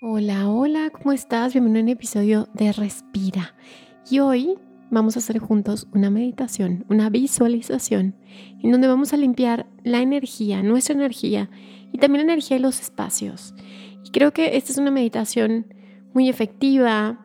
Hola, hola, ¿cómo estás? Bienvenido a un episodio de Respira. Y hoy vamos a hacer juntos una meditación, una visualización, en donde vamos a limpiar la energía, nuestra energía y también la energía de los espacios. Y creo que esta es una meditación muy efectiva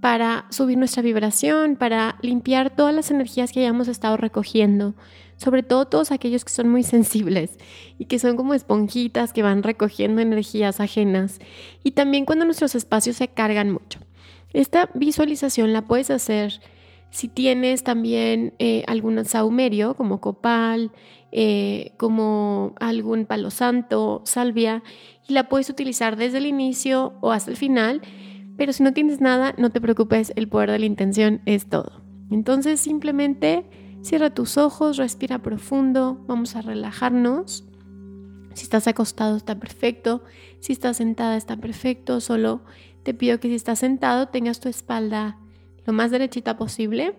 para subir nuestra vibración, para limpiar todas las energías que hayamos estado recogiendo, sobre todo todos aquellos que son muy sensibles y que son como esponjitas que van recogiendo energías ajenas y también cuando nuestros espacios se cargan mucho. Esta visualización la puedes hacer si tienes también eh, algún saumerio como copal, eh, como algún palo santo, salvia, y la puedes utilizar desde el inicio o hasta el final, pero si no tienes nada, no te preocupes, el poder de la intención es todo. Entonces simplemente Cierra tus ojos, respira profundo, vamos a relajarnos. Si estás acostado está perfecto, si estás sentada está perfecto, solo te pido que si estás sentado tengas tu espalda lo más derechita posible.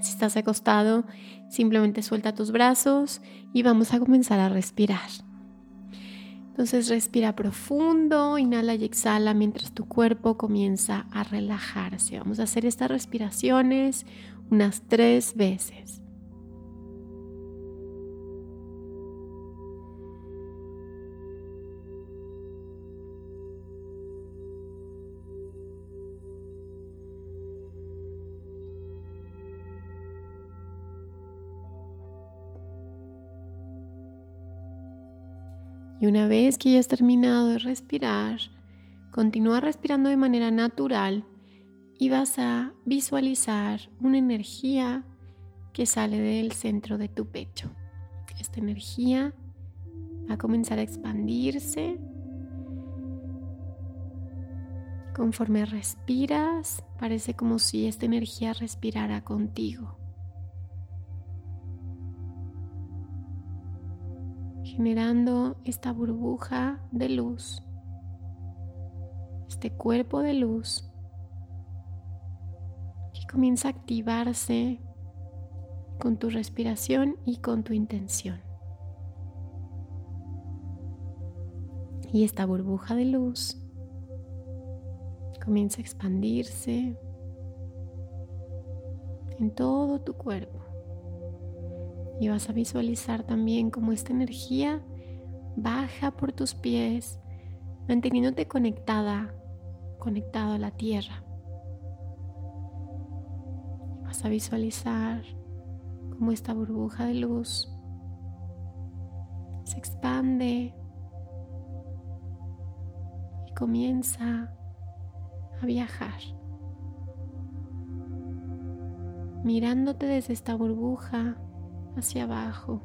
Si estás acostado, simplemente suelta tus brazos y vamos a comenzar a respirar. Entonces respira profundo, inhala y exhala mientras tu cuerpo comienza a relajarse. Vamos a hacer estas respiraciones unas tres veces. Y una vez que ya has terminado de respirar, continúa respirando de manera natural y vas a visualizar una energía que sale del centro de tu pecho. Esta energía va a comenzar a expandirse. Conforme respiras, parece como si esta energía respirara contigo. Generando esta burbuja de luz, este cuerpo de luz comienza a activarse con tu respiración y con tu intención. Y esta burbuja de luz comienza a expandirse en todo tu cuerpo. Y vas a visualizar también cómo esta energía baja por tus pies, manteniéndote conectada, conectado a la tierra a visualizar cómo esta burbuja de luz se expande y comienza a viajar. Mirándote desde esta burbuja hacia abajo,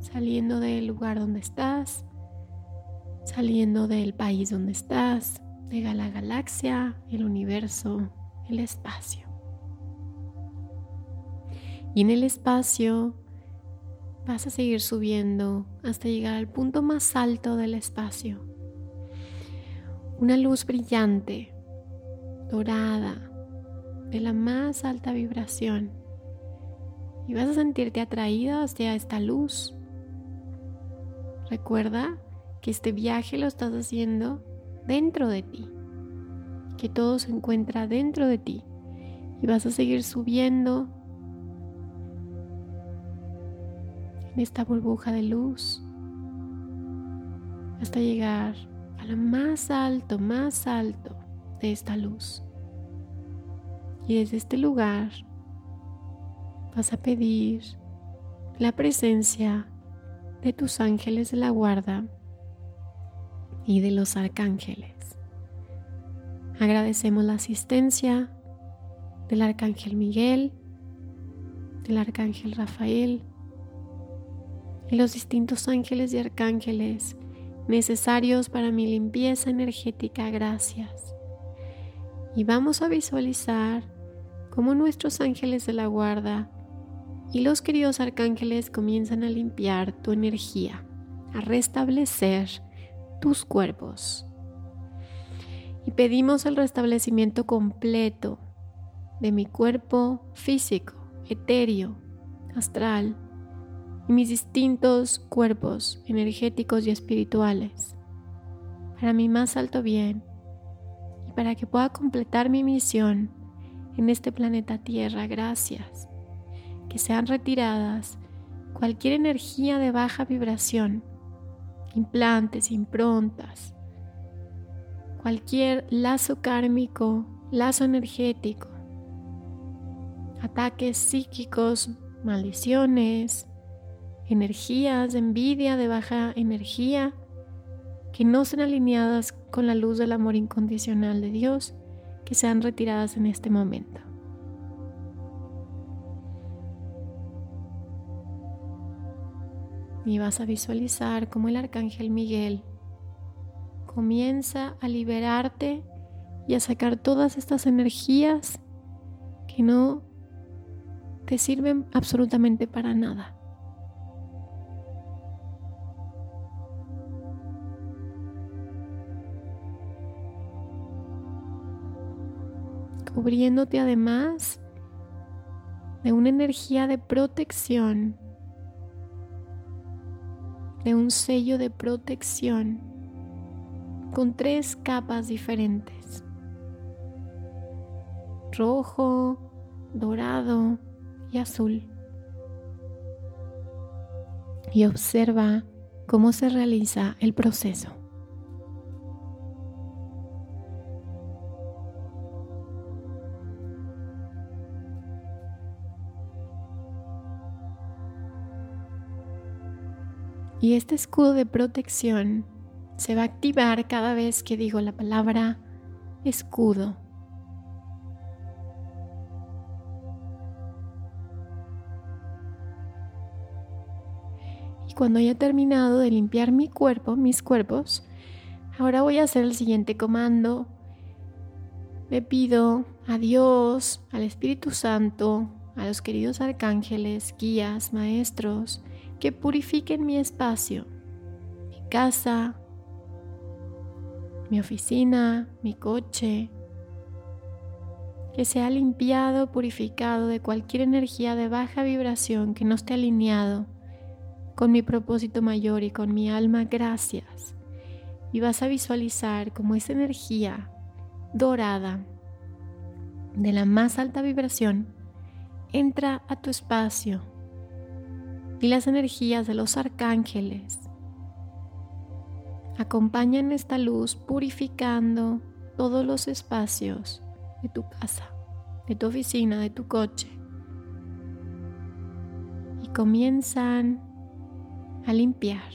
saliendo del lugar donde estás, saliendo del país donde estás, de la galaxia, el universo, el espacio. Y en el espacio vas a seguir subiendo hasta llegar al punto más alto del espacio. Una luz brillante, dorada, de la más alta vibración. Y vas a sentirte atraído hacia esta luz. Recuerda que este viaje lo estás haciendo dentro de ti, que todo se encuentra dentro de ti. Y vas a seguir subiendo en esta burbuja de luz hasta llegar a lo más alto, más alto de esta luz. Y desde este lugar vas a pedir la presencia de tus ángeles de la guarda y de los arcángeles. Agradecemos la asistencia del arcángel Miguel, del arcángel Rafael, y los distintos ángeles y arcángeles necesarios para mi limpieza energética. Gracias. Y vamos a visualizar cómo nuestros ángeles de la guarda y los queridos arcángeles comienzan a limpiar tu energía, a restablecer tus cuerpos. Y pedimos el restablecimiento completo de mi cuerpo físico, etéreo, astral, y mis distintos cuerpos energéticos y espirituales, para mi más alto bien y para que pueda completar mi misión en este planeta Tierra. Gracias. Que sean retiradas cualquier energía de baja vibración, implantes, improntas, cualquier lazo kármico, lazo energético, ataques psíquicos, maldiciones, energías de envidia, de baja energía, que no sean alineadas con la luz del amor incondicional de Dios, que sean retiradas en este momento. Y vas a visualizar cómo el arcángel Miguel comienza a liberarte y a sacar todas estas energías que no te sirven absolutamente para nada. Cubriéndote además de una energía de protección de un sello de protección con tres capas diferentes. Rojo, dorado y azul. Y observa cómo se realiza el proceso. Y este escudo de protección se va a activar cada vez que digo la palabra escudo. Y cuando haya terminado de limpiar mi cuerpo, mis cuerpos, ahora voy a hacer el siguiente comando. Le pido a Dios, al Espíritu Santo, a los queridos arcángeles, guías, maestros, que purifiquen mi espacio, mi casa, mi oficina, mi coche, que sea limpiado, purificado de cualquier energía de baja vibración que no esté alineado con mi propósito mayor y con mi alma. Gracias. Y vas a visualizar como esa energía dorada de la más alta vibración entra a tu espacio y las energías de los arcángeles acompañan esta luz purificando todos los espacios de tu casa, de tu oficina, de tu coche. Y comienzan a limpiar,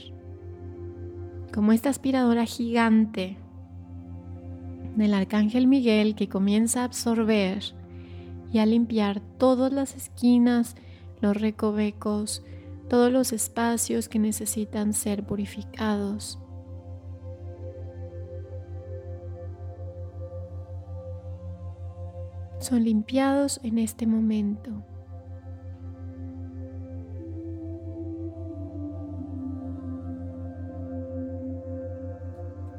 como esta aspiradora gigante del arcángel Miguel que comienza a absorber y a limpiar todas las esquinas, los recovecos, todos los espacios que necesitan ser purificados. Son limpiados en este momento.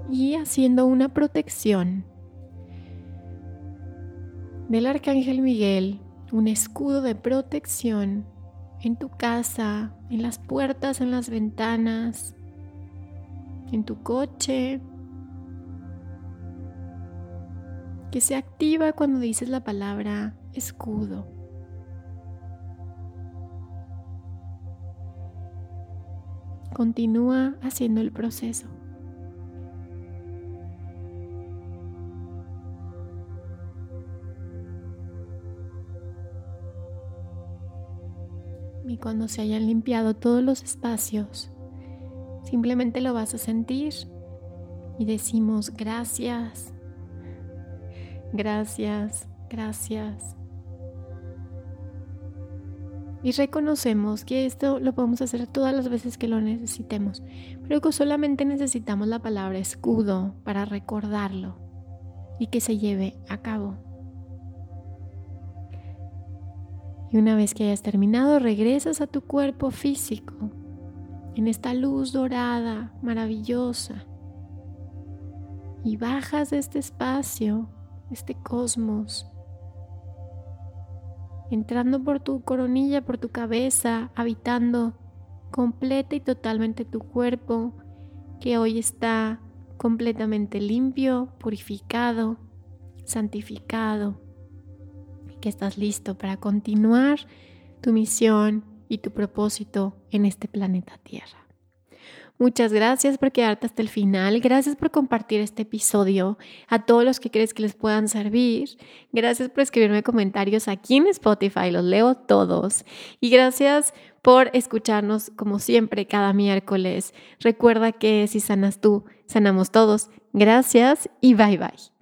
Y haciendo una protección del Arcángel Miguel, un escudo de protección en tu casa, en las puertas, en las ventanas, en tu coche, que se activa cuando dices la palabra escudo. Continúa haciendo el proceso. Y cuando se hayan limpiado todos los espacios, simplemente lo vas a sentir y decimos gracias, gracias, gracias. Y reconocemos que esto lo podemos hacer todas las veces que lo necesitemos, pero que solamente necesitamos la palabra escudo para recordarlo y que se lleve a cabo. Y una vez que hayas terminado, regresas a tu cuerpo físico, en esta luz dorada, maravillosa. Y bajas de este espacio, este cosmos, entrando por tu coronilla, por tu cabeza, habitando completa y totalmente tu cuerpo, que hoy está completamente limpio, purificado, santificado, que estás listo para continuar tu misión y tu propósito en este planeta Tierra. Muchas gracias por quedarte hasta el final. Gracias por compartir este episodio a todos los que crees que les puedan servir. Gracias por escribirme comentarios aquí en Spotify. Los leo todos. Y gracias por escucharnos como siempre cada miércoles. Recuerda que si sanas tú, sanamos todos. Gracias y bye bye.